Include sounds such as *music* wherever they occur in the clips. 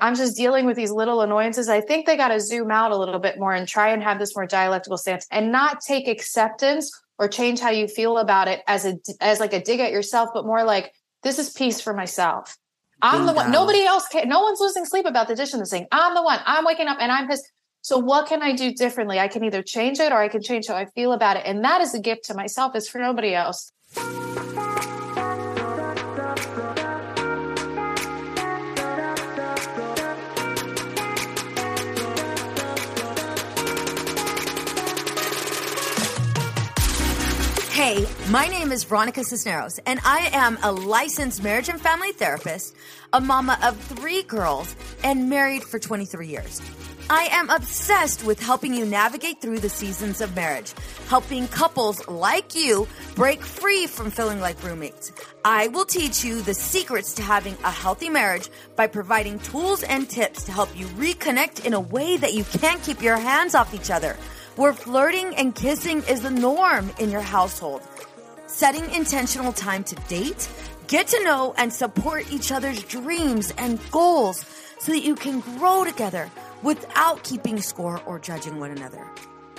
I'm just dealing with these little annoyances. I think they got to zoom out a little bit more and try and have this more dialectical stance and not take acceptance or change how you feel about it as a as like a dig at yourself, but more like this is peace for myself. I'm Bingo. the one. Nobody else can. No one's losing sleep about the dish in this thing. I'm the one. I'm waking up and I'm pissed. So what can I do differently? I can either change it or I can change how I feel about it. And that is a gift to myself. It's for nobody else. My name is Veronica Cisneros, and I am a licensed marriage and family therapist, a mama of three girls, and married for 23 years. I am obsessed with helping you navigate through the seasons of marriage, helping couples like you break free from feeling like roommates. I will teach you the secrets to having a healthy marriage by providing tools and tips to help you reconnect in a way that you can't keep your hands off each other where flirting and kissing is the norm in your household. Setting intentional time to date, get to know and support each other's dreams and goals so that you can grow together without keeping score or judging one another.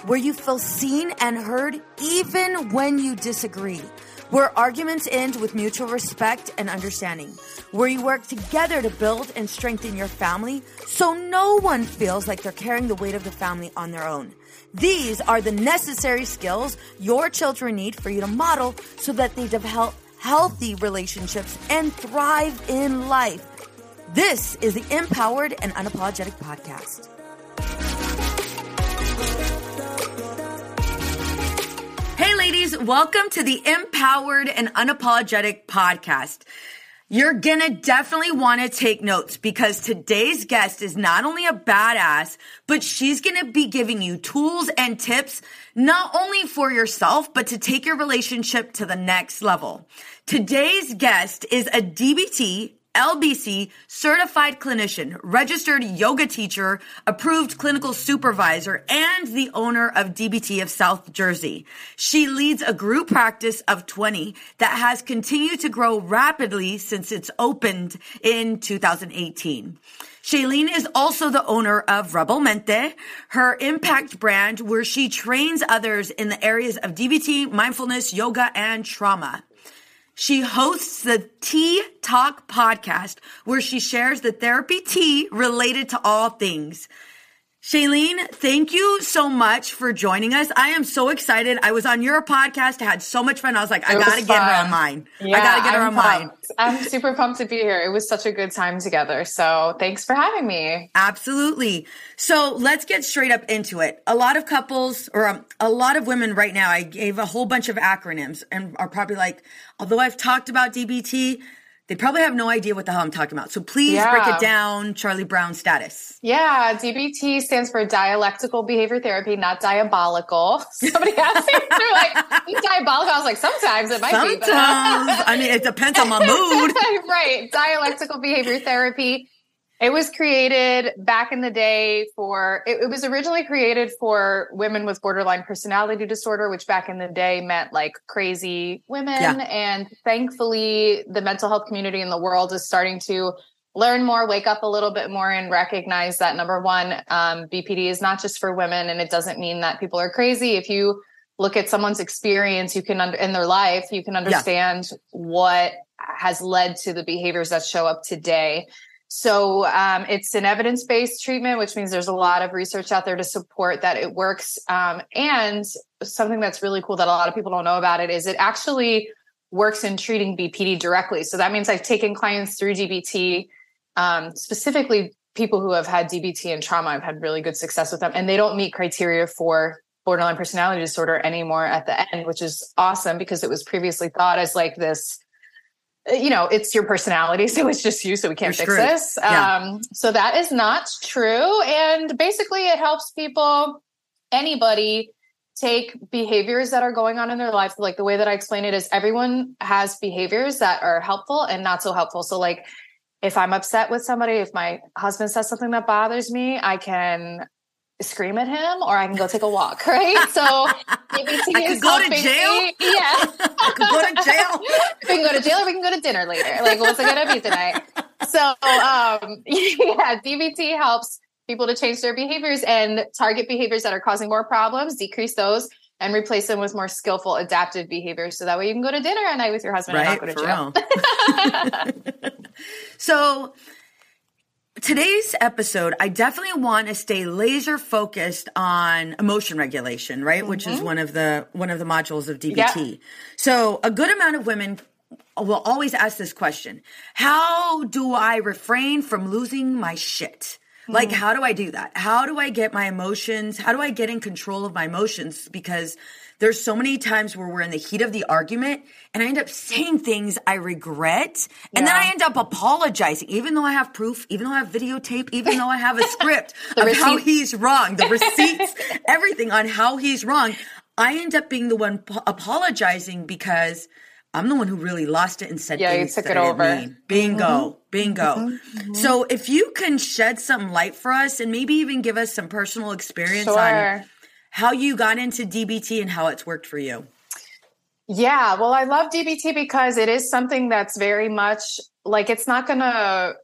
Where you feel seen and heard even when you disagree. Where arguments end with mutual respect and understanding. Where you work together to build and strengthen your family so no one feels like they're carrying the weight of the family on their own. These are the necessary skills your children need for you to model so that they develop healthy relationships and thrive in life. This is the Empowered and Unapologetic Podcast. Hey, ladies, welcome to the Empowered and Unapologetic Podcast. You're gonna definitely wanna take notes because today's guest is not only a badass, but she's gonna be giving you tools and tips, not only for yourself, but to take your relationship to the next level. Today's guest is a DBT LBC certified clinician, registered yoga teacher, approved clinical supervisor, and the owner of DBT of South Jersey. She leads a group practice of 20 that has continued to grow rapidly since it's opened in 2018. Shaelene is also the owner of Rebel Mente, her impact brand where she trains others in the areas of DBT, mindfulness, yoga, and trauma. She hosts the Tea Talk podcast where she shares the therapy tea related to all things. Shaelene, thank you so much for joining us. I am so excited. I was on your podcast. I had so much fun. I was like, I got to get her on mine. Yeah, I got to get her I'm on pumped. mine. I'm super pumped to be here. It was such a good time together. So thanks for having me. Absolutely. So let's get straight up into it. A lot of couples or um, a lot of women right now, I gave a whole bunch of acronyms and are probably like, although I've talked about DBT, they probably have no idea what the hell I'm talking about. So please yeah. break it down, Charlie Brown status. Yeah, DBT stands for dialectical behavior therapy, not diabolical. *laughs* Somebody asked me, they're like, diabolical. I was like, sometimes it might sometimes. be. Sometimes. I mean, it depends on my *laughs* mood. right. Dialectical behavior therapy it was created back in the day for, it, it, was originally created for women with borderline personality disorder, which back in the day meant like crazy women. Yeah. And thankfully, the mental health community in the world is starting to learn more, wake up a little bit more, and recognize that number one, um, BPD is not just for women. And it doesn't mean that people are crazy. If you look at someone's experience, you can, under, in their life, you can understand yeah. what has led to the behaviors that show up today. So um, it's an evidence based treatment, which means there's a lot of research out there to support that it works. Um, and something that's really cool that a lot of people don't know about it is it actually works in treating BPD directly. So that means I've taken clients through DBT, um, specifically people who have had DBT and trauma. I've had really good success with them, and they don't meet criteria for borderline personality disorder anymore at the end, which is awesome because it was previously thought as like this you know, it's your personality. *laughs* So it's just you. So we can't You're fix screwed. this. Yeah. Um, so that is not true. And basically it helps people, anybody take behaviors that are going on in their life. Like the way that I explain it is everyone has behaviors that are helpful and not so helpful. So like, if I'm upset with somebody, if my husband says something that bothers me, I can scream at him or I can go take a walk, *laughs* right? So *laughs* DBT *laughs* I could go to jail. Yeah. I could go to jail. we can go to jail or we can go to dinner later. Like, what's it gonna be tonight? so um, yeah, DBT helps people to change their behaviors and target behaviors that are causing more problems, decrease those, and replace them with more skillful adaptive behaviors. So that way you can go to dinner at night with your husband right, and not go to jail. so today's episode, I definitely want to stay laser focused on emotion regulation, right? Mm-hmm. Which is mm-hmm. one of the one of the modules of DBT. So a good amount of women will always ask this question. How do I refrain from losing my shit? Like, mm-hmm. how do I do that? How do I get my emotions? How do I get in control of my emotions? Because there's so many times where we're in the heat of the argument and I end up saying things I regret. And yeah. then I end up apologizing, even though I have proof, even though I have videotape, even though I have a script *laughs* of receipt. how he's wrong, the receipts, *laughs* everything on how he's wrong. I end up being the one p- apologizing because I'm the one who really lost it and said yeah, things you took that it over. Mean. Bingo, mm-hmm. Bingo. Mm-hmm. mm-hmm. So if you can shed some light for us and maybe even give us some personal experience sure. on how you got into DBT and how it's worked for you. Yeah, well, I love DBT because it is something that's very much like it's not going to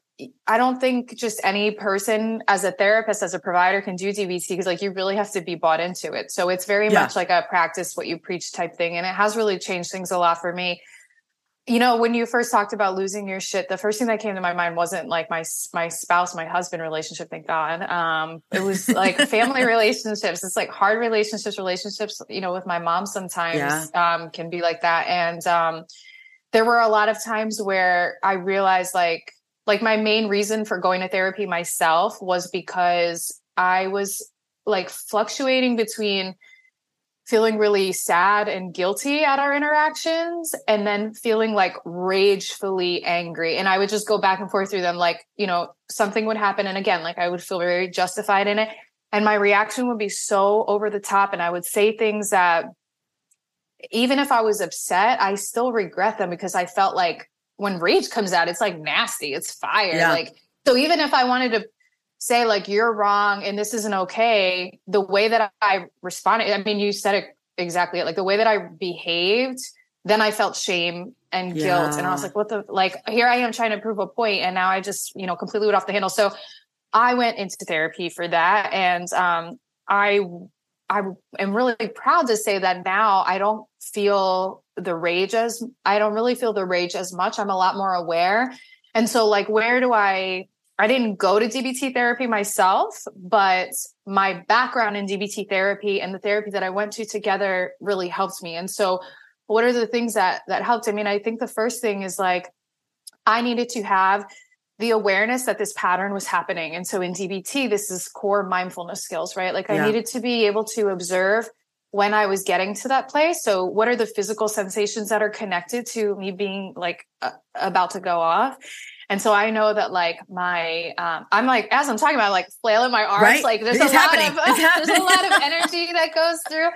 I don't think just any person as a therapist, as a provider can do DBT because like you really have to be bought into it. So it's very yeah. much like a practice what you preach type thing. And it has really changed things a lot for me. You know, when you first talked about losing your shit, the first thing that came to my mind wasn't like my my spouse, my husband relationship, thank God. Um, it was like *laughs* family relationships. It's like hard relationships, relationships, you know, with my mom sometimes yeah. um, can be like that. And um, there were a lot of times where I realized like like my main reason for going to therapy myself was because I was like fluctuating between feeling really sad and guilty at our interactions and then feeling like ragefully angry and i would just go back and forth through them like you know something would happen and again like i would feel very justified in it and my reaction would be so over the top and i would say things that even if i was upset i still regret them because i felt like when rage comes out, it's like nasty. It's fire. Yeah. Like, so even if I wanted to say like, you're wrong and this isn't okay, the way that I responded, I mean, you said it exactly like the way that I behaved, then I felt shame and yeah. guilt. And I was like, what the, like, here I am trying to prove a point, And now I just, you know, completely went off the handle. So I went into therapy for that. And, um, I I am really proud to say that now I don't feel the rage as I don't really feel the rage as much. I'm a lot more aware. And so like where do I I didn't go to DBT therapy myself, but my background in DBT therapy and the therapy that I went to together really helped me. And so what are the things that that helped? I mean, I think the first thing is like I needed to have the awareness that this pattern was happening. And so in DBT, this is core mindfulness skills, right? Like yeah. I needed to be able to observe when I was getting to that place. So what are the physical sensations that are connected to me being like uh, about to go off? And so I know that like my, um, I'm like, as I'm talking about, like flailing my arms, right? like there's it's a happening. lot of, *laughs* there's a lot of energy that goes through.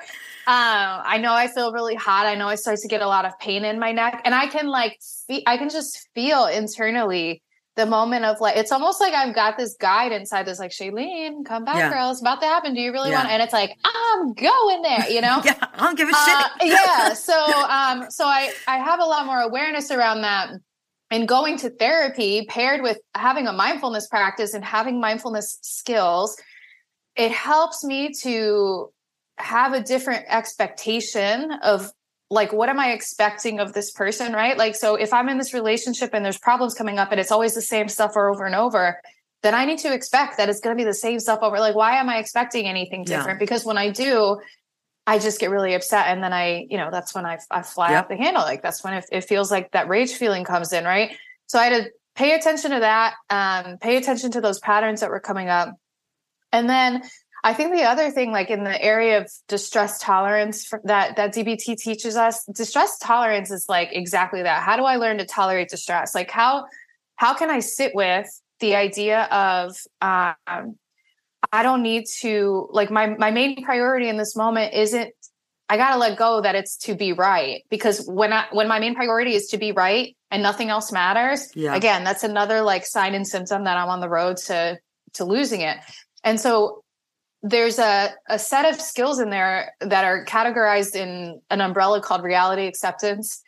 Um, I know I feel really hot. I know I start to get a lot of pain in my neck and I can like, see, I can just feel internally the moment of like it's almost like I've got this guide inside that's like Shaelene, come back, yeah. girl. It's about to happen. Do you really yeah. want? And it's like I'm going there. You know? *laughs* yeah, I don't give a uh, shit. *laughs* yeah. So um, so I I have a lot more awareness around that. And going to therapy paired with having a mindfulness practice and having mindfulness skills, it helps me to have a different expectation of like what am i expecting of this person right? Like so if i'm in this relationship and there's problems coming up and it's always the same stuff over and over then i need to expect that it's going to be the same stuff over. Like why am i expecting anything different? Yeah. because when i do i just get really upset and then i you know that's when i, I fly yep. off the handle like that's when it, it feels like that rage feeling comes in right so i had to pay attention to that um, pay attention to those patterns that were coming up and then I think the other thing, like in the area of distress tolerance that that DBT teaches us, distress tolerance is like exactly that. How do I learn to tolerate distress? Like how how can I sit with the idea of um, I don't need to like my my main priority in this moment isn't I got to let go that it's to be right because when I when my main priority is to be right and nothing else matters, yeah. again, that's another like sign and symptom that I'm on the road to to losing it. And so there's a, a set of skills in there that are categorized in an umbrella called reality acceptance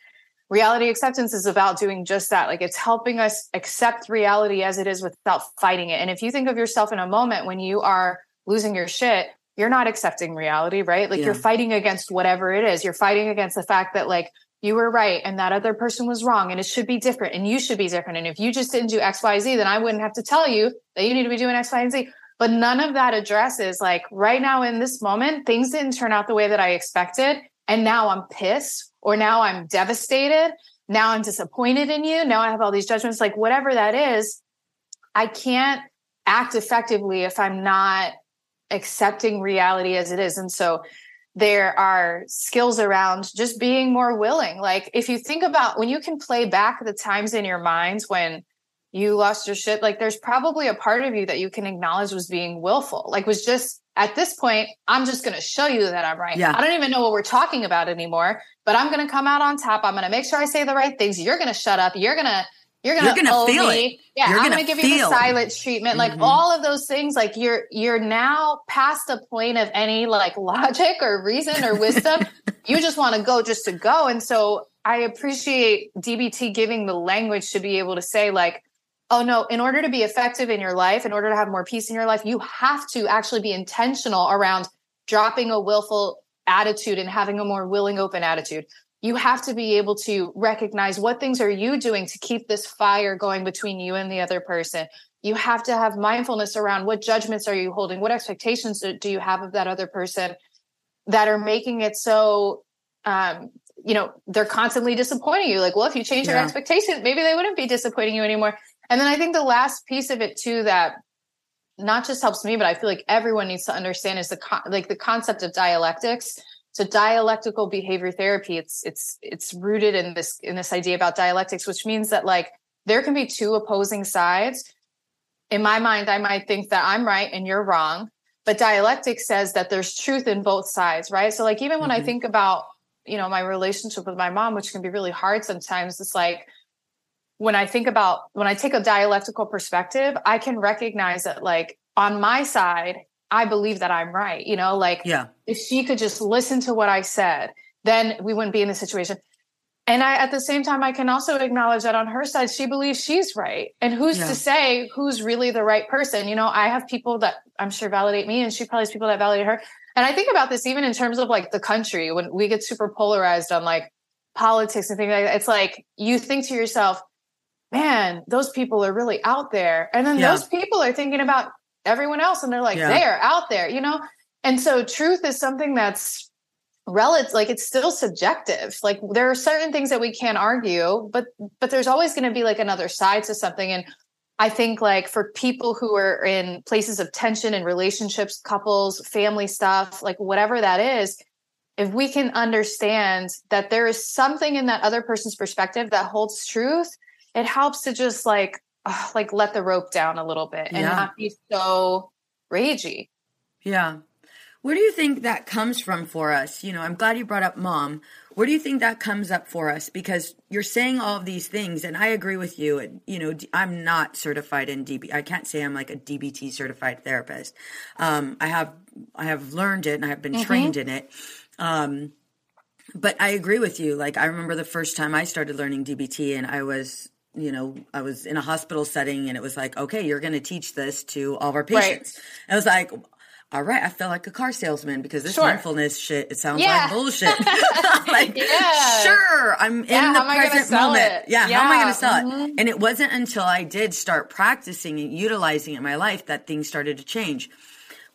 reality acceptance is about doing just that. Like it's helping us accept reality as it is without fighting it. And if you think of yourself in a moment when you are losing your shit, you're not accepting reality, right? Like yeah. you're fighting against whatever it is. You're fighting against the fact that like you were right and that other person was wrong and it should be different and you should be different. And if you just didn't do X, Y, Z, then I wouldn't have to tell you that you need to be doing X, Y, and Z. But none of that addresses like right now in this moment, things didn't turn out the way that I expected. And now I'm pissed or now I'm devastated. Now I'm disappointed in you. Now I have all these judgments, like whatever that is. I can't act effectively if I'm not accepting reality as it is. And so there are skills around just being more willing. Like if you think about when you can play back the times in your minds when you lost your shit, like there's probably a part of you that you can acknowledge was being willful, like was just at this point, I'm just going to show you that I'm right. Yeah. I don't even know what we're talking about anymore, but I'm going to come out on top. I'm going to make sure I say the right things. You're going to shut up. You're going to you're gonna, you're gonna feel me. it. Yeah, you're I'm gonna, gonna give you the silence treatment. Like mm-hmm. all of those things, like you're you're now past the point of any like logic or reason or wisdom. *laughs* you just want to go just to go. And so I appreciate DBT giving the language to be able to say, like, oh no, in order to be effective in your life, in order to have more peace in your life, you have to actually be intentional around dropping a willful attitude and having a more willing, open attitude. You have to be able to recognize what things are you doing to keep this fire going between you and the other person. You have to have mindfulness around what judgments are you holding? What expectations do you have of that other person that are making it so um, you know they're constantly disappointing you? Like well if you change yeah. your expectations maybe they wouldn't be disappointing you anymore and then i think the last piece of it too that not just helps me but i feel like everyone needs to understand is the con- like the concept of dialectics so dialectical behavior therapy, it's it's it's rooted in this in this idea about dialectics, which means that like there can be two opposing sides. In my mind, I might think that I'm right and you're wrong, but dialectic says that there's truth in both sides, right? So like even when mm-hmm. I think about you know my relationship with my mom, which can be really hard sometimes, it's like when I think about when I take a dialectical perspective, I can recognize that like on my side, I believe that I'm right. You know, like yeah. if she could just listen to what I said, then we wouldn't be in this situation. And I, at the same time, I can also acknowledge that on her side, she believes she's right. And who's yeah. to say who's really the right person? You know, I have people that I'm sure validate me, and she probably has people that validate her. And I think about this even in terms of like the country when we get super polarized on like politics and things like that. It's like you think to yourself, man, those people are really out there. And then yeah. those people are thinking about everyone else and they're like yeah. they're out there you know and so truth is something that's relative like it's still subjective like there are certain things that we can't argue but but there's always going to be like another side to something and i think like for people who are in places of tension in relationships couples family stuff like whatever that is if we can understand that there is something in that other person's perspective that holds truth it helps to just like uh, like let the rope down a little bit and yeah. not be so ragey. Yeah. Where do you think that comes from for us? You know, I'm glad you brought up mom. Where do you think that comes up for us? Because you're saying all of these things, and I agree with you. And, you know, I'm not certified in DB. I can't say I'm like a DBT certified therapist. Um, I have, I have learned it and I have been mm-hmm. trained in it. Um, but I agree with you. Like, I remember the first time I started learning DBT, and I was you know, I was in a hospital setting and it was like, okay, you're going to teach this to all of our patients. Right. I was like, all right, I feel like a car salesman because this sure. mindfulness shit, it sounds yeah. like bullshit. *laughs* *laughs* like, yeah. sure, I'm yeah, in the present moment. Yeah, yeah, how am I going to sell mm-hmm. it? And it wasn't until I did start practicing and utilizing it in my life that things started to change.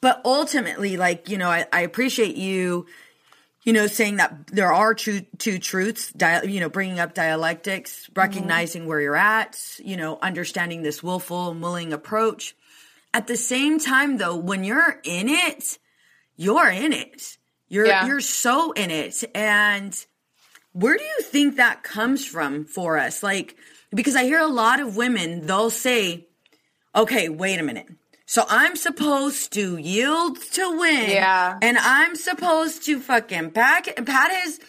But ultimately, like, you know, I, I appreciate you you know, saying that there are two two truths, dia- you know, bringing up dialectics, mm-hmm. recognizing mm-hmm. where you're at, you know, understanding this willful, and willing approach. At the same time, though, when you're in it, you're in it. You're yeah. you're so in it, and where do you think that comes from for us? Like, because I hear a lot of women, they'll say, "Okay, wait a minute." So I'm supposed to yield to win. Yeah. And I'm supposed to fucking pat, pat his,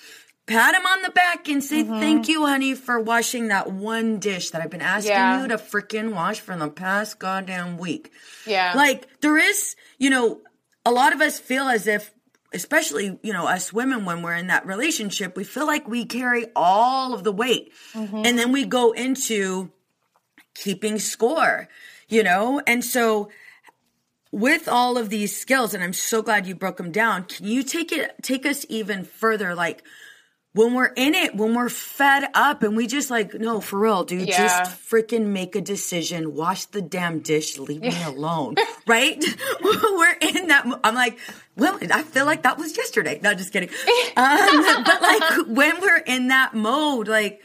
pat him on the back and say, mm-hmm. thank you, honey, for washing that one dish that I've been asking yeah. you to freaking wash for the past goddamn week. Yeah. Like there is, you know, a lot of us feel as if especially, you know, us women, when we're in that relationship, we feel like we carry all of the weight. Mm-hmm. And then we go into keeping score, you know? And so, with all of these skills, and I'm so glad you broke them down, can you take it, take us even further? Like, when we're in it, when we're fed up and we just like, no, for real, dude, yeah. just freaking make a decision, wash the damn dish, leave me alone, *laughs* right? *laughs* we're in that. I'm like, well, I feel like that was yesterday. No, just kidding. *laughs* Um, but like when we're in that mode, like,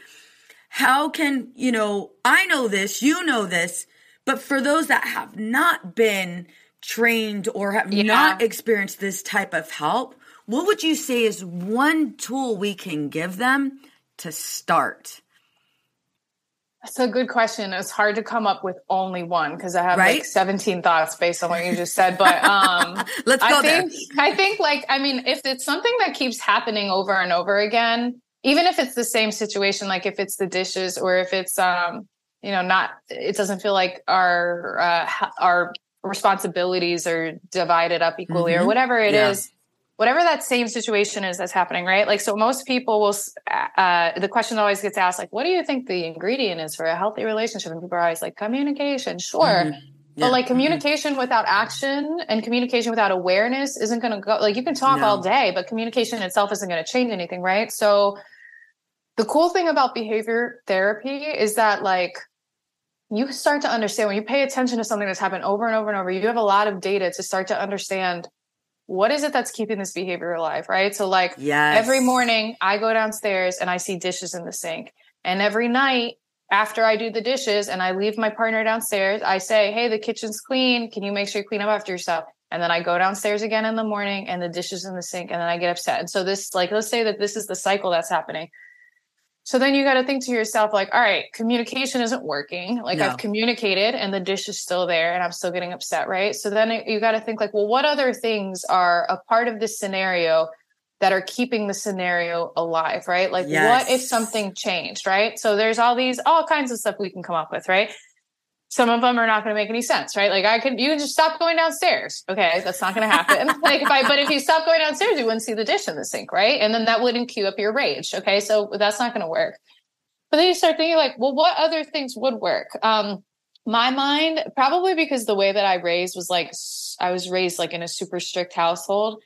how can, you know, I know this, you know this, but for those that have not been trained or have yeah. not experienced this type of help, what would you say is one tool we can give them to start? That's a good question. It's hard to come up with only one because I have right? like 17 thoughts based on what you just said. But um *laughs* let's go I think, there. I think like I mean, if it's something that keeps happening over and over again, even if it's the same situation, like if it's the dishes or if it's um, you know, not it doesn't feel like our uh, our responsibilities are divided up equally mm-hmm. or whatever it yeah. is whatever that same situation is that's happening, right? Like, so most people will, uh, the question always gets asked, like, what do you think the ingredient is for a healthy relationship? And people are always like, communication, sure. Mm-hmm. Yeah. But like mm-hmm. communication mm-hmm. without action and communication without awareness isn't going to go, like, you can talk no. all day, but communication itself isn't going to change anything, right? So, the cool thing about behavior therapy is that, like, you start to understand when you pay attention to something that's happened over and over and over, you have a lot of data to start to understand what is it that's keeping this behavior alive, right? So like yes. every morning I go downstairs and I see dishes in the sink. And every night after I do the dishes and I leave my partner downstairs, I say, Hey, the kitchen's clean. Can you make sure you clean up after yourself? And then I go downstairs again in the morning and the dishes in the sink and then I get upset. And so this, like, let's say that this is the cycle that's happening. So then you got to think to yourself, like, all right, communication isn't working. Like no. I've communicated and the dish is still there and I'm still getting upset, right? So then you got to think, like, well, what other things are a part of this scenario that are keeping the scenario alive, right? Like, yes. what if something changed, right? So there's all these, all kinds of stuff we can come up with, right? Some of them are not going to make any sense, right? Like I could, you can just stop going downstairs. Okay. That's not going to happen. *laughs* like if I, but if you stop going downstairs, you wouldn't see the dish in the sink, right? And then that wouldn't cue up your rage. Okay. So that's not going to work. But then you start thinking like, well, what other things would work? Um, my mind, probably because the way that I raised was like, I was raised like in a super strict household.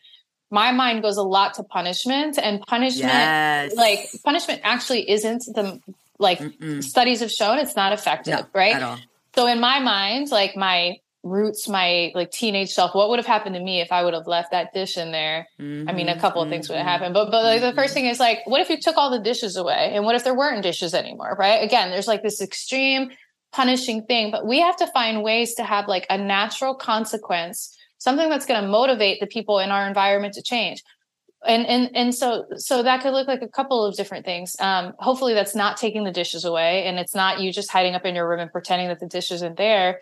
My mind goes a lot to punishment and punishment, yes. like punishment actually isn't the, like Mm-mm. studies have shown it's not effective, no, right? So in my mind, like my roots, my like teenage self, what would have happened to me if I would have left that dish in there? Mm-hmm, I mean, a couple mm-hmm, of things would have mm-hmm. happened, but but like the first thing is like, what if you took all the dishes away, and what if there weren't dishes anymore? Right? Again, there's like this extreme punishing thing, but we have to find ways to have like a natural consequence, something that's going to motivate the people in our environment to change and and and so so that could look like a couple of different things. Um hopefully that's not taking the dishes away and it's not you just hiding up in your room and pretending that the dish isn't there.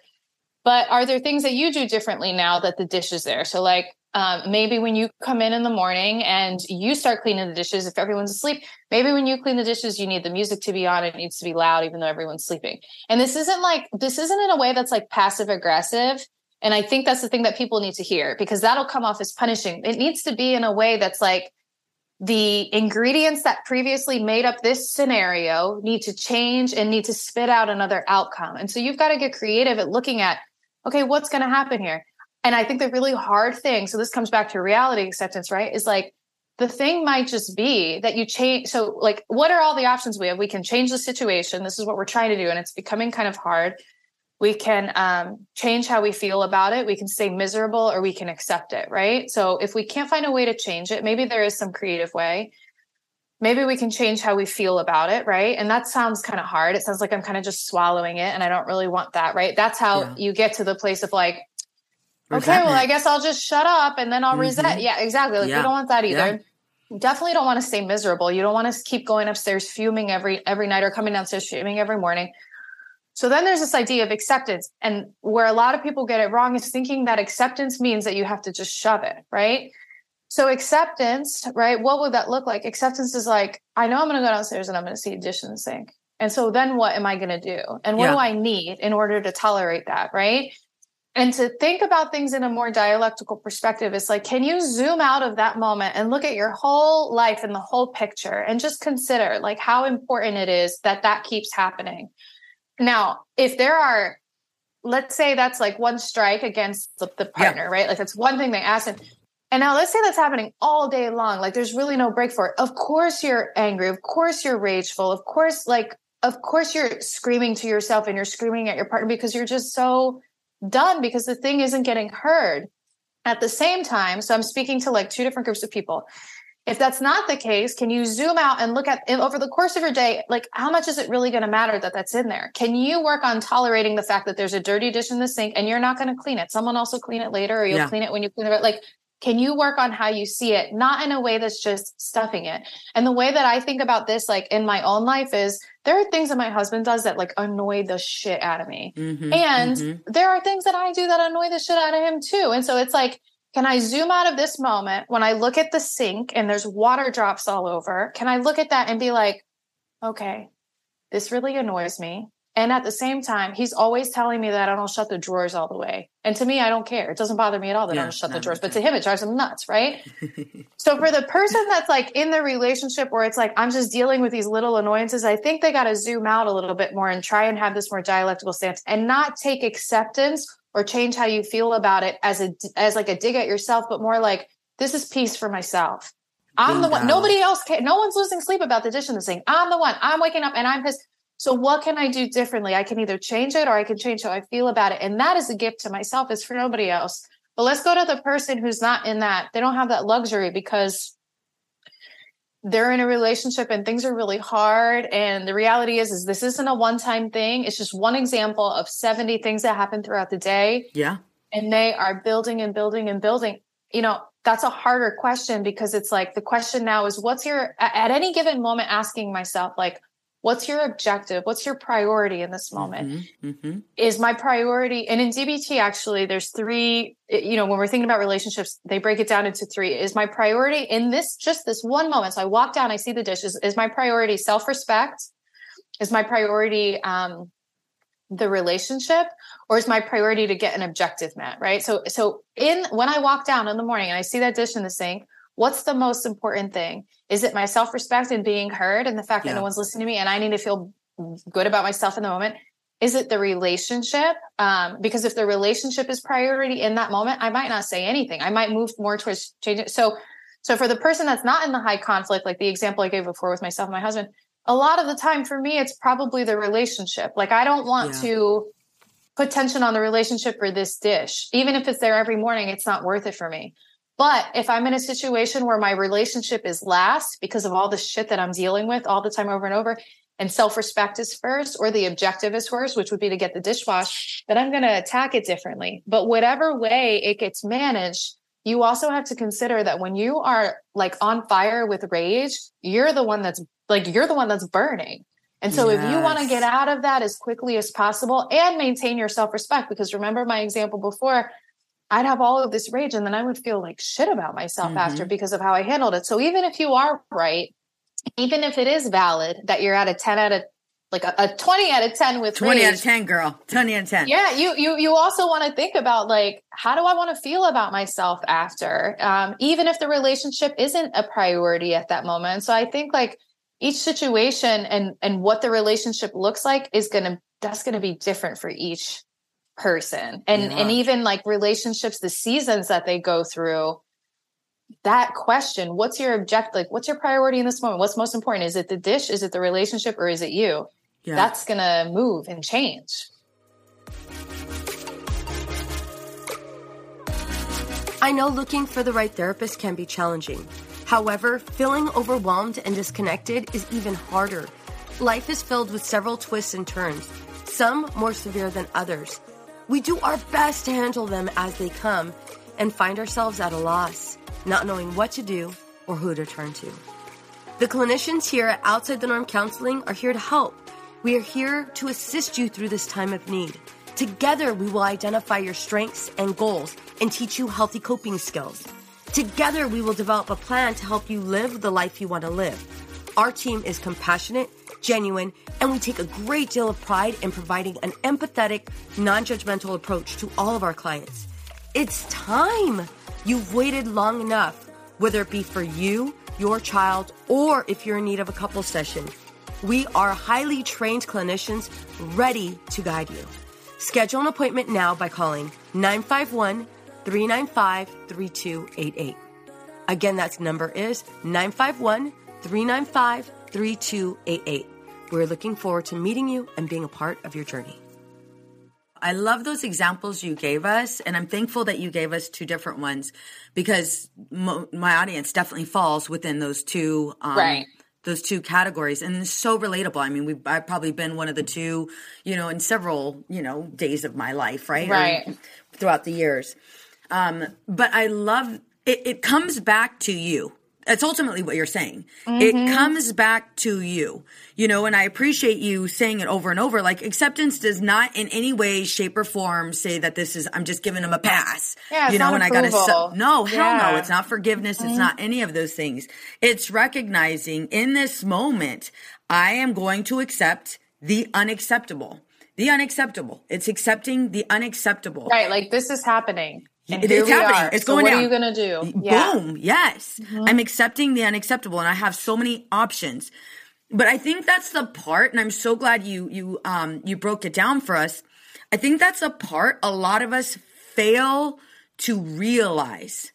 But are there things that you do differently now that the dish is there? So like um, maybe when you come in in the morning and you start cleaning the dishes if everyone's asleep maybe when you clean the dishes you need the music to be on. It needs to be loud even though everyone's sleeping. And this isn't like this isn't in a way that's like passive aggressive and I think that's the thing that people need to hear because that'll come off as punishing. It needs to be in a way that's like the ingredients that previously made up this scenario need to change and need to spit out another outcome. And so you've got to get creative at looking at, okay, what's going to happen here? And I think the really hard thing, so this comes back to reality acceptance, right? Is like the thing might just be that you change. So, like, what are all the options we have? We can change the situation. This is what we're trying to do. And it's becoming kind of hard we can um, change how we feel about it. We can stay miserable or we can accept it right? So if we can't find a way to change it maybe there is some creative way. Maybe we can change how we feel about it right? And that sounds kind of hard. It sounds like i'm kind of just swallowing it and i don't really want that right? That's how yeah. you get to the place of like Resentment. okay well i guess i'll just shut up and then i'll mm-hmm. resent. Yeah exactly. Like yeah. you don't want that either. Yeah. definitely don't want to stay miserable. You don't want to keep going upstairs fuming every every night or coming downstairs fuming every morning so then there's this idea of acceptance. And where a lot of people get it wrong is thinking that acceptance means that you have to just shove it, right? So acceptance, right? What would that look like? Acceptance is like, I know I'm going to go downstairs and I'm going to see a dish in the sink. And so then what am I going to do? And what yeah. do I need in order to tolerate that, right? and to think about things in a more dialectical perspective it's like can you zoom out of that moment and look at your whole life and the whole picture and just consider like how important it is that that keeps happening now if there are let's say that's like one strike against the, the partner yeah. right? Like that's one thing they ask and and now let's say that's happening all day long. Like there's really no break for it. Of course you're angry. Of course you're rageful. Of course like of course you're screaming to yourself and you're screaming at your partner because you're just so done because the thing isn't getting heard. At the same time so i'm speaking to like two different groups of people if that's not the case can you zoom out and look at over the course of your day like how much is it really going to matter that that's in there? Can you work on tolerating the fact that there's a dirty dish in the sink and you're not going to clean it? Someone else will clean it later or you'll yeah. clean it when you clean it like can you work on how you see it? Not in a way that's just stuffing it. And the way that i think about this like in my own life is there are things that my husband does that like annoy the shit out of me. Mm-hmm, and mm-hmm. there are things that i do that annoy the shit out of him too. And so it's like can i zoom out of this moment when i look at the sink and there's water drops all over can i look at that and be like okay this really annoys me and at the same time, he's always telling me that I don't shut the drawers all the way. And to me, I don't care. It doesn't bother me at all that yeah, I don't shut the drawers. But to him, it drives him nuts, right? *laughs* so for the person that's like in the relationship where it's like, I'm just dealing with these little annoyances, I think they got to zoom out a little bit more and try and have this more dialectical stance and not take acceptance or change how you feel about it as a as like a dig at yourself, but more like this is peace for myself. I'm the one. Nobody else can. No one's losing sleep about the dish in the sink. I'm the one. I'm waking up and I'm pissed. So what can I do differently? I can either change it or I can change how I feel about it. And that is a gift to myself, it's for nobody else. But let's go to the person who's not in that. They don't have that luxury because they're in a relationship and things are really hard. And the reality is, is this isn't a one-time thing. It's just one example of 70 things that happen throughout the day. Yeah. And they are building and building and building. You know, that's a harder question because it's like the question now is what's your at any given moment asking myself, like, what's your objective? What's your priority in this moment? Mm-hmm, mm-hmm. is my priority and in dbt actually there's three you know when we're thinking about relationships they break it down into three. Is my priority in this just this one moment? So i walk down i see the dishes. Is my priority self-respect? Is my priority um the relationship? Or is my priority to get an objective met right? So so in when i walk down in the morning and i see that dish in the sink what's the most important thing is it my self-respect and being heard and the fact yeah. that no one's listening to me and I need to feel good about myself in the moment? Is it the relationship? Um, because if the relationship is priority in that moment, I might not say anything. I might move more towards changing. So, so for the person that's not in the high conflict, like the example I gave before with myself and my husband, a lot of the time for me, it's probably the relationship. Like I don't want yeah. to put tension on the relationship for this dish. Even if it's there every morning, it's not worth it for me. But if I'm in a situation where my relationship is last because of all the shit that I'm dealing with all the time over and over, and self respect is first, or the objective is first, which would be to get the dishwash, then I'm going to attack it differently. But whatever way it gets managed, you also have to consider that when you are like on fire with rage, you're the one that's like, you're the one that's burning. And so yes. if you want to get out of that as quickly as possible and maintain your self respect, because remember my example before, I'd have all of this rage and then I would feel like shit about myself mm-hmm. after because of how I handled it. So even if you are right, even if it is valid that you're at a 10 out of like a, a 20 out of 10 with 20 rage, out of 10 girl 20 out of 10 yeah you you you also want to think about like how do i want to feel about myself after um, even if the relationship isn't a priority at that moment so i think like each situation and and what the relationship looks like is gonna that's gonna be different for each person. And yeah. and even like relationships the seasons that they go through that question what's your object like what's your priority in this moment? What's most important? Is it the dish? Is it the relationship? Or is it you? Yeah. that's gonna move and change. I know looking for the right therapist can be challenging. However feeling overwhelmed and disconnected is even harder. Life is filled with several twists and turns some more severe than others we do our best to handle them as they come and find ourselves at a loss, not knowing what to do or who to turn to. The clinicians here at Outside the Norm Counseling are here to help. We are here to assist you through this time of need. Together, we will identify your strengths and goals and teach you healthy coping skills. Together, we will develop a plan to help you live the life you want to live. Our team is compassionate, genuine, and we take a great deal of pride in providing an empathetic, non judgmental approach to all of our clients. It's time. You've waited long enough, whether it be for you, your child, or if you're in need of a couple session. We are highly trained clinicians ready to guide you. Schedule an appointment now by calling 951 395 3288. Again, that number is 951 395 3288. We're looking forward to meeting you and being a part of your journey. I love those examples you gave us, and I'm thankful that you gave us two different ones because mo- my audience definitely falls within those two. Um, right those two categories and it's so relatable i mean we've i've probably been one of the two you know in several you know days of my life right right or throughout the years um but i love it, it comes back to you that's ultimately what you're saying. Mm-hmm. It comes back to you, you know, and I appreciate you saying it over and over. Like acceptance does not in any way, shape or form say that this is, I'm just giving them a pass. Yeah, you know, and I gotta, no, hell yeah. no. It's not forgiveness. Mm-hmm. It's not any of those things. It's recognizing in this moment, I am going to accept the unacceptable. The unacceptable. It's accepting the unacceptable. Right. Like this is happening. And it is happening. Are. It's going so what down. are you going to do? Yeah. Boom. Yes. Mm-hmm. I'm accepting the unacceptable and I have so many options. But I think that's the part and I'm so glad you you um you broke it down for us. I think that's a part a lot of us fail to realize.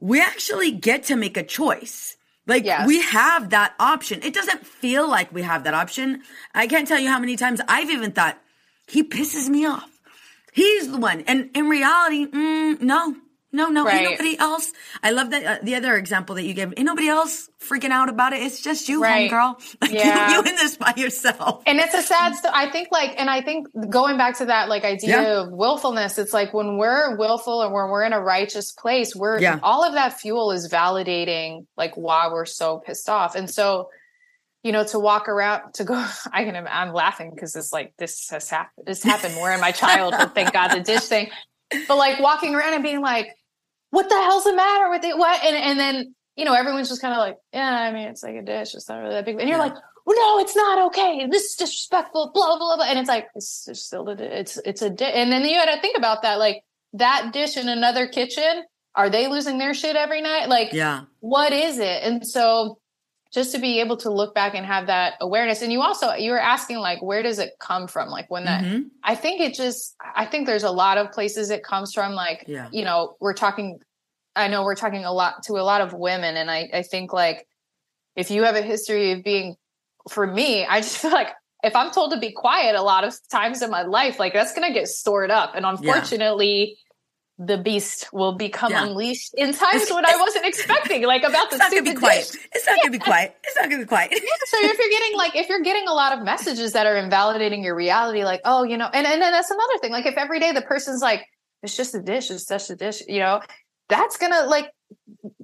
We actually get to make a choice. Like yes. we have that option. It doesn't feel like we have that option. I can't tell you how many times I've even thought he pisses me off. He's the one. And in reality, mm, no, no, no, right. ain't nobody else. I love that uh, the other example that you gave. Ain't nobody else freaking out about it. It's just you, right. girl. *laughs* Like yeah. you, you in this by yourself. And it's a sad. St- I think like, and I think going back to that like idea yeah. of willfulness, it's like when we're willful and when we're in a righteous place, we're yeah. all of that fuel is validating like why we're so pissed off. And so you know, to walk around to go, *laughs* I can, I'm laughing because it's like, this has happened, this happened more in my childhood. thank God the dish thing, but like walking around and being like, what the hell's the matter with it? What? And, and then, you know, everyone's just kind of like, yeah, I mean, it's like a dish. It's not really that big. And you're yeah. like, no, it's not okay. This is disrespectful, blah, blah, blah. And it's like, it's, it's still, a, it's, it's a dish. And then you had to think about that. Like that dish in another kitchen, are they losing their shit every night? Like, yeah, what is it? And so, just to be able to look back and have that awareness. And you also you were asking like where does it come from? Like when that mm-hmm. i think it just i think there's a lot of places it comes from. Like yeah. you know we're talking i know we're talking a lot to a lot of women. And i i think like if you have a history of being for me i just feel like if i'm told to be quiet a lot of times in my life like that's going to get stored up. And unfortunately yeah the beast will become yeah. unleashed in times it's, when I wasn't expecting, like about *laughs* the it's not gonna be quiet. Dish. It's not yeah. gonna be quiet. It's not gonna be quiet. yeah. So if you're getting like if you're getting a lot of messages that are invalidating your reality, like oh you know, and and then that's another thing. Like if every day the person's like it's just a dish, it's just a dish, you know, that's gonna like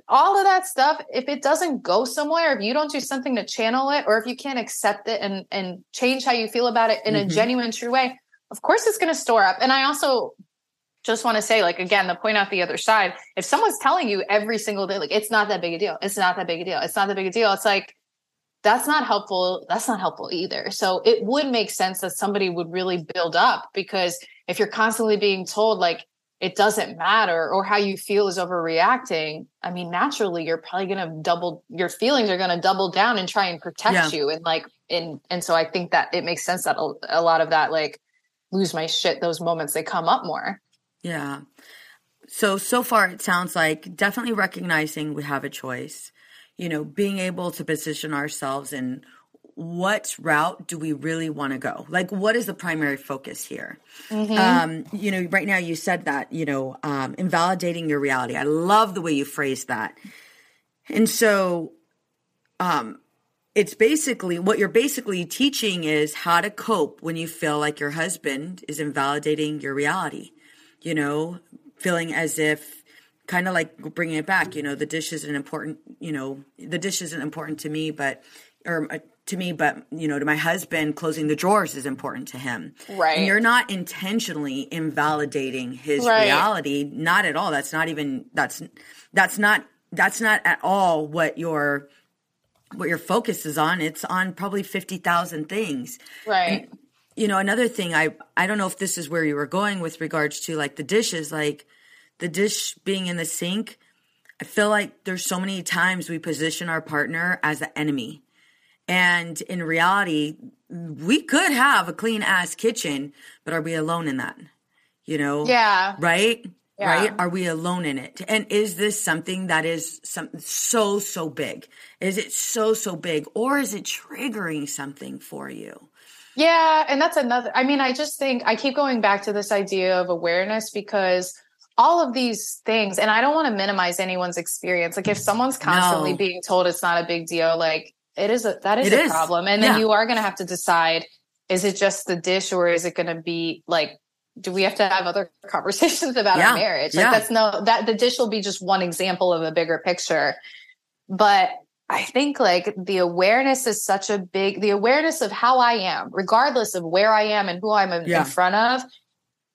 all of that stuff. If it doesn't go somewhere, if you don't do something to channel it, or if you can't accept it and and change how you feel about it in mm-hmm. a genuine, true way, of course it's gonna store up. And I also just want to say, like, again, the point out the other side, if someone's telling you every single day, like, it's not that big a deal, it's not that big a deal, it's not that big a deal, it's like, that's not helpful. That's not helpful either. So it would make sense that somebody would really build up because if you're constantly being told, like, it doesn't matter or how you feel is overreacting, I mean, naturally, you're probably going to double, your feelings are going to double down and try and protect yeah. you. And like, and, and so I think that it makes sense that a lot of that, like, lose my shit, those moments, they come up more. Yeah. So, so far it sounds like definitely recognizing we have a choice, you know, being able to position ourselves in what route do we really want to go? Like, what is the primary focus here? Mm-hmm. Um, you know, right now you said that, you know, um, invalidating your reality. I love the way you phrased that. And so, um, it's basically what you're basically teaching is how to cope when you feel like your husband is invalidating your reality you know, feeling as if kind of like bringing it back, you know, the dish isn't important, you know, the dish isn't important to me, but, or uh, to me, but, you know, to my husband, closing the drawers is important to him. Right. And you're not intentionally invalidating his right. reality. Not at all. That's not even, that's, that's not, that's not at all what you're, what your focus is on, it's on probably 50,000 things. Right. And, you know, another thing I I don't know if this is where you were going with regards to like the dishes, like the dish being in the sink. I feel like there's so many times we position our partner as the enemy. And in reality, we could have a clean ass kitchen, but are we alone in that? You know? Yeah. Right? Yeah. Right? Are we alone in it? And is this something that is some so so big? Is it so so big or is it triggering something for you? Yeah, and that's another I mean, I just think I keep going back to this idea of awareness because all of these things and I don't want to minimize anyone's experience. Like if someone's constantly No. being told it's not a big deal, like it is a that is It a is. problem. And then Yeah. you are going to have to decide is it just the dish or is it going to be like do we have to have other *laughs* conversations about Yeah. our marriage? Like Yeah. that's no that the dish will be just one example of a bigger picture. But I think like the awareness is such a big the awareness of how I am, regardless of where I am and who I'm in, Yeah. front of,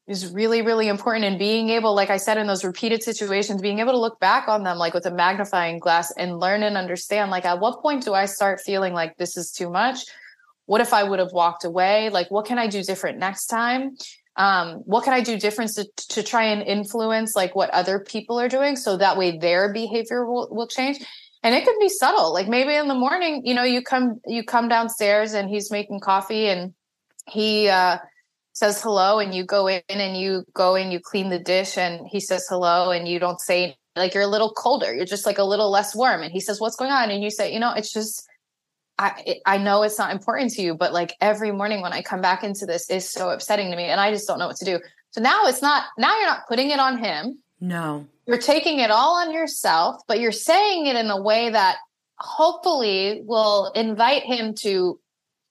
is really, really important. And being able, like I said, in those repeated situations, being able to look back on them like with a magnifying glass and learn and understand, like at what point do I start feeling like this is too much? What if I would have walked away? Like, what can I do different next time? Um, what can I do different to, to try and influence like what other people are doing so that way their behavior will, will change? And it could be subtle. Like maybe in the morning you know you come you come downstairs and he's making coffee and he uh says hello and you go in and you go and you clean the dish and he says hello and you don't say like you're a little colder. You're just like a little less warm. And he says what's going on? And you say you know it's just I I know it's not important to you but like every morning when I come back into this is so upsetting to me and I just don't know what to do. So now it's not now you're not putting it on him. No. You're taking it all on yourself, but you're saying it in a way that hopefully will invite him to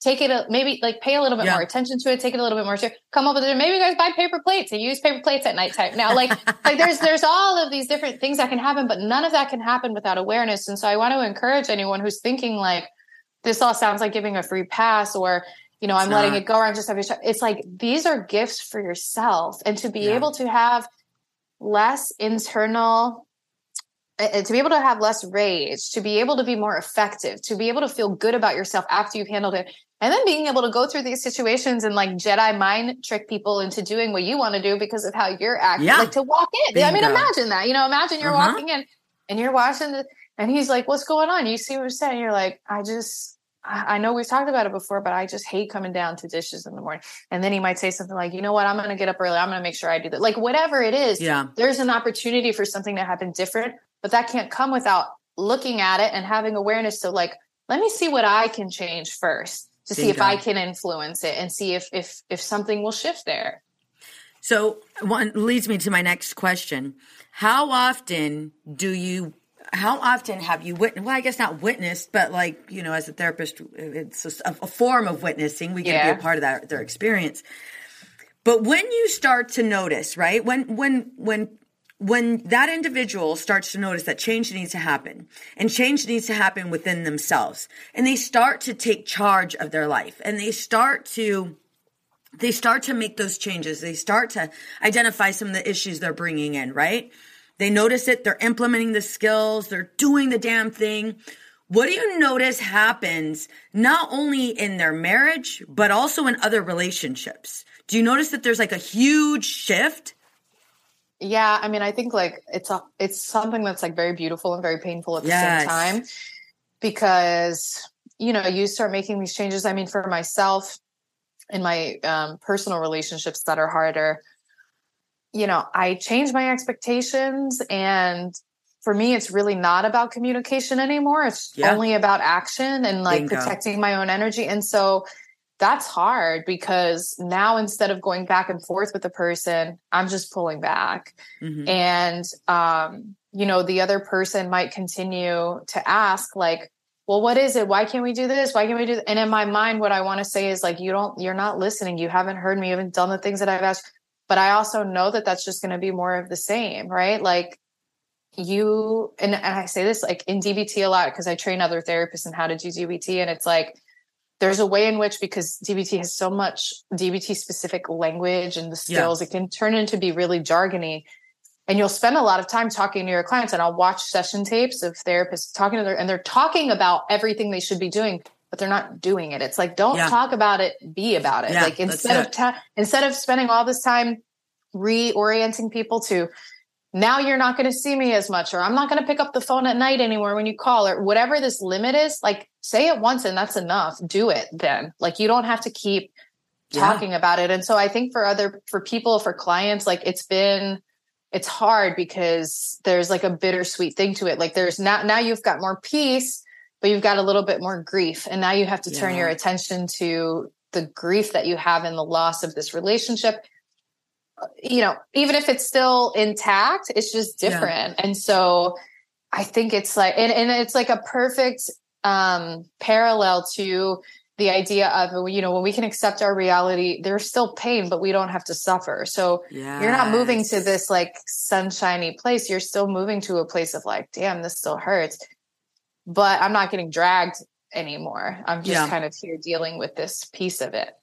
take it a, maybe like pay a little bit Yeah. more attention to it, take it a little bit more to come up with it. Maybe you guys buy paper plates and use paper plates at nighttime. Now, like, *laughs* like there's there's all of these different things that can happen, but none of that can happen without awareness. And so I want to encourage anyone who's thinking like this all sounds like giving a free pass or you know, I'm letting it go or I'm just having it's like these are gifts for yourself and to be Yeah. able to have less internal uh, to be able to have less rage, to be able to be more effective, to be able to feel good about yourself after you've handled it, and then being able to go through these situations and like Jedi mind trick people into doing what you want to do because of how you're acting, Yeah. like to walk in. I mean, imagine that. You know, imagine you're Uh-huh. walking in and you're watching the, and he's like, "What's going on?" You see what I'm saying? You're like, "I just." I know we've talked about it before, but I just hate coming down to dishes in the morning. And then he might say something like, you know what, I'm going to get up early. I'm going to make sure I do that. Like, whatever it is, Yeah. there's an opportunity for something to happen different, but that can't come without looking at it and having awareness. So, like, let me see what I can change first to see if I can influence it and see if if if something will shift there. So one leads me to my next question. How often do you how often have you witnessed well i guess not witnessed but like you know as a therapist it's a, a form of witnessing we get to be a part of that their experience but when you start to notice right when when when when that individual starts to notice that change needs to happen and change needs to happen within themselves and they start to take charge of their life and they start to they start to make those changes. They start to identify some of the issues they're bringing in, right? They notice it, they're implementing the skills, they're doing the damn thing. What do you notice happens not only in their marriage, but also in other relationships? Do you notice that there's like a huge shift? Yeah, I mean, I think like it's a it's something that's like very beautiful and very painful at the Yes. same time because you know you start making these changes. I mean, for myself in my um, personal relationships that are harder, you know, I change my expectations, and for me, it's really not about communication anymore. It's Yeah. only about action and like Bingo. protecting my own energy, and so that's hard because now instead of going back and forth with the person, I'm just pulling back. Mhm. And, um, you know, the other person might continue to ask, like, well, what is it? Why can't we do this? Why can't we do that? And in my mind, what I want to say is like, you don't, you're not listening. You haven't heard me. You haven't done the things that I've asked. But I also know that that's just going to be more of the same, right? Like, you and, and I say this like in DBT a lot because I train other therapists in how to do DBT, and it's like there's a way in which because DBT has so much DBT specific language and the skills, it can turn into be really jargony. and you'll spend a lot of time talking to your clients and I'll watch session tapes of therapists talking to their and they're talking about everything they should be doing but they're not doing it. It's like don't yeah. talk about it, be about it. Yeah, like instead of ta- instead of spending all this time reorienting people to now you're not going to see me as much or I'm not going to pick up the phone at night anymore when you call or whatever this limit is, like say it once and that's enough. Do it then. Like you don't have to keep talking yeah. about it. And so I think for other for people, for clients, like it's been it's hard because there's like a bittersweet thing to it. Like there's now now you've got more peace, but you've got a little bit more grief. And now you have to turn yeah. your attention to the grief that you have in the loss of this relationship. You know, even if it's still intact, it's just different. Yeah. And so I think it's like and, and it's like a perfect um parallel to the idea of you know when we can accept our reality there's still pain but we don't have to suffer so yes. you're not moving to this like sunshiny place you're still moving to a place of like damn this still hurts but i'm not getting dragged anymore i'm just yeah. kind of here dealing with this piece of it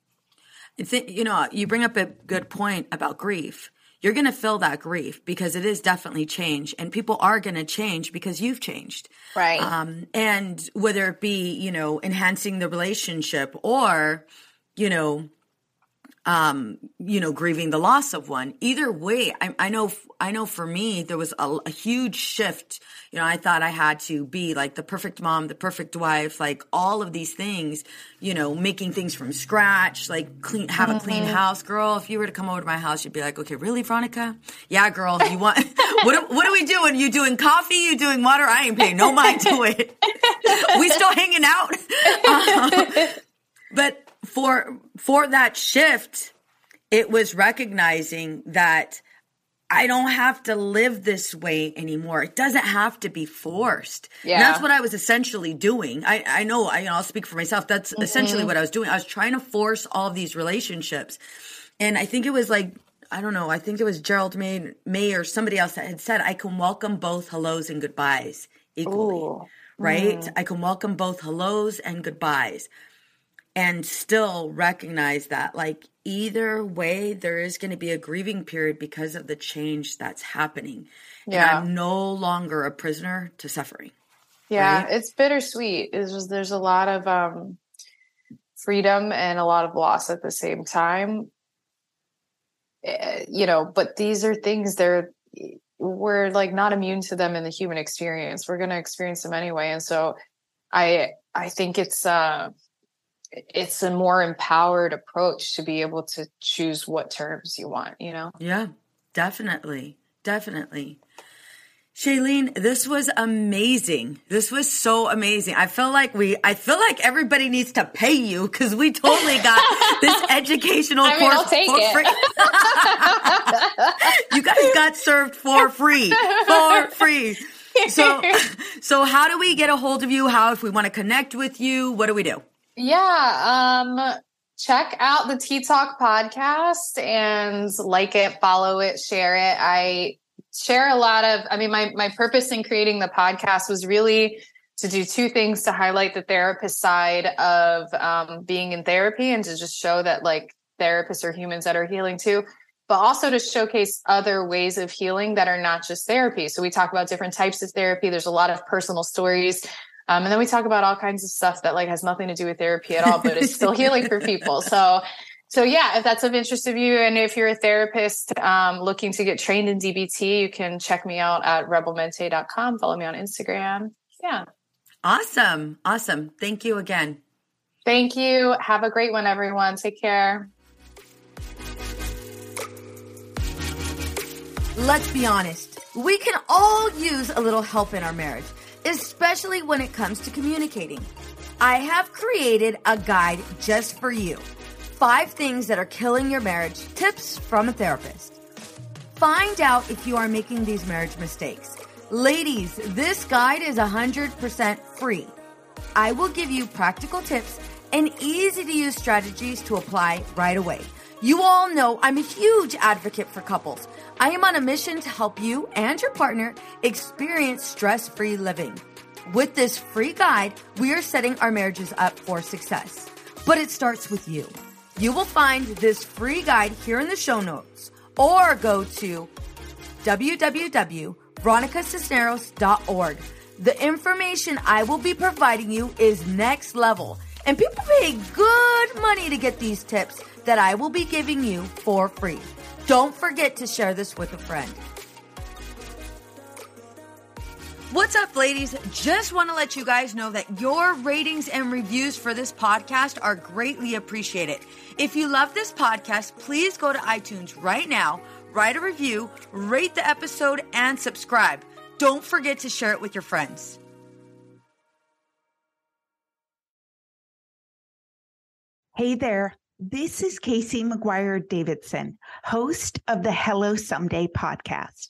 you know you bring up a good point about grief you're going to feel that grief because it is definitely change and people are going to change because you've changed. Right. Um, and whether it be, you know, enhancing the relationship or, you know, um, you know, grieving the loss of one. Either way, I, I know, I know for me, there was a, a, huge shift. You know, I thought I had to be like the perfect mom, the perfect wife, like all of these things, you know, making things from scratch, like clean, have mm-hmm. a clean mm-hmm. house. Girl, if you were to come over to my house, you'd be like, okay, really, Veronica? Yeah, girl, you want, *laughs* what, what are we doing? You doing coffee? You doing water? I ain't paying no mind to it. *laughs* we still hanging out. Uh, *laughs* but for for that shift, it was recognizing that I don't have to live this way anymore. It doesn't have to be forced. Yeah. And that's what I was essentially doing. I, I know, I, you know, I'll speak for myself. That's mm-hmm. essentially what I was doing. I was trying to force all of these relationships. And I think it was like, I don't know, I think it was Gerald May, May or somebody else that had said, I can welcome both hellos and goodbyes equally. Ooh. Right? Mm. I can welcome both hellos and goodbyes and still recognize that like either way there is going to be a grieving period because of the change that's happening yeah and i'm no longer a prisoner to suffering yeah right? it's bittersweet. It's just there's a lot of um freedom and a lot of loss at the same time. Uh, you know but these are things they're we're like not immune to them in the human experience. We're going to experience them anyway and so i i think it's uh it's a more empowered approach to be able to choose what terms you want, you know? Yeah, definitely. Definitely. Shaelene, this was amazing. This was so amazing. I feel like we, I feel like everybody needs to pay you because we totally got *laughs* this educational I mean, course for free. *laughs* you guys got served for free, for free. So, *laughs* so how do we get a hold of you? How, if we want to connect with you, what do we do? Yeah. Um, check out the Tea Talk podcast and like it, follow it, share it. I share a lot of, I mean, my, my purpose in creating the podcast was really to do two things to highlight the therapist side of um, being in therapy and to just show that like therapists are humans that are healing too but also to showcase other ways of healing that are not just therapy. So we talk about different types of therapy. There's a lot of personal stories um, and then we talk about all kinds of stuff that like has nothing to do with therapy at all, but is still *laughs* healing for people. So, so yeah, if that's of interest of you, and if you're a therapist um, looking to get trained in DBT, you can check me out at rebelmente.com. Follow me on Instagram. Yeah. Awesome. Awesome. Thank you again. Thank you. Have a great one, everyone. Take care. Let's be honest. We can all use a little help in our marriage especially when it comes to communicating. I have created a guide just for you. Five things that are killing your marriage, tips from a therapist. Find out if you are making these marriage mistakes. Ladies, this guide is 100% free. I will give you practical tips and easy to use strategies to apply right away. You all know I'm a huge advocate for couples. I am on a mission to help you and your partner experience stress free living. With this free guide, we are setting our marriages up for success. But it starts with you. You will find this free guide here in the show notes or go to www.veronicacisneros.org. The information I will be providing you is next level, and people pay good money to get these tips that I will be giving you for free. Don't forget to share this with a friend. What's up, ladies? Just want to let you guys know that your ratings and reviews for this podcast are greatly appreciated. If you love this podcast, please go to iTunes right now, write a review, rate the episode, and subscribe. Don't forget to share it with your friends. Hey there. This is Casey McGuire Davidson, host of the Hello Someday podcast.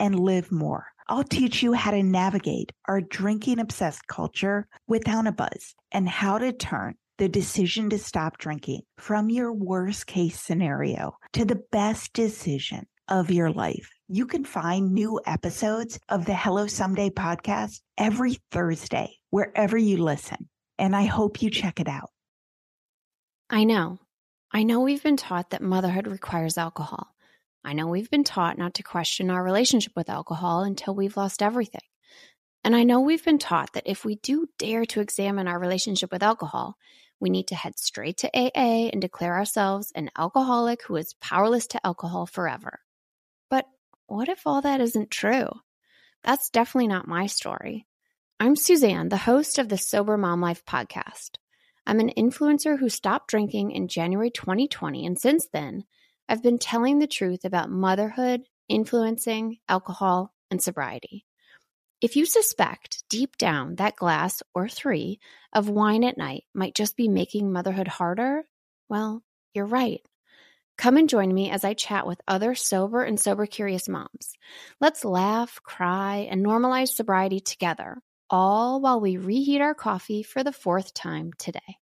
and live more. I'll teach you how to navigate our drinking obsessed culture without a buzz and how to turn the decision to stop drinking from your worst case scenario to the best decision of your life. You can find new episodes of the Hello Someday podcast every Thursday, wherever you listen. And I hope you check it out. I know. I know we've been taught that motherhood requires alcohol. I know we've been taught not to question our relationship with alcohol until we've lost everything. And I know we've been taught that if we do dare to examine our relationship with alcohol, we need to head straight to AA and declare ourselves an alcoholic who is powerless to alcohol forever. But what if all that isn't true? That's definitely not my story. I'm Suzanne, the host of the Sober Mom Life podcast. I'm an influencer who stopped drinking in January 2020, and since then, I've been telling the truth about motherhood, influencing, alcohol, and sobriety. If you suspect deep down that glass or three of wine at night might just be making motherhood harder, well, you're right. Come and join me as I chat with other sober and sober curious moms. Let's laugh, cry, and normalize sobriety together, all while we reheat our coffee for the fourth time today.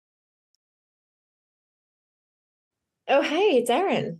Oh, hey, it's Erin.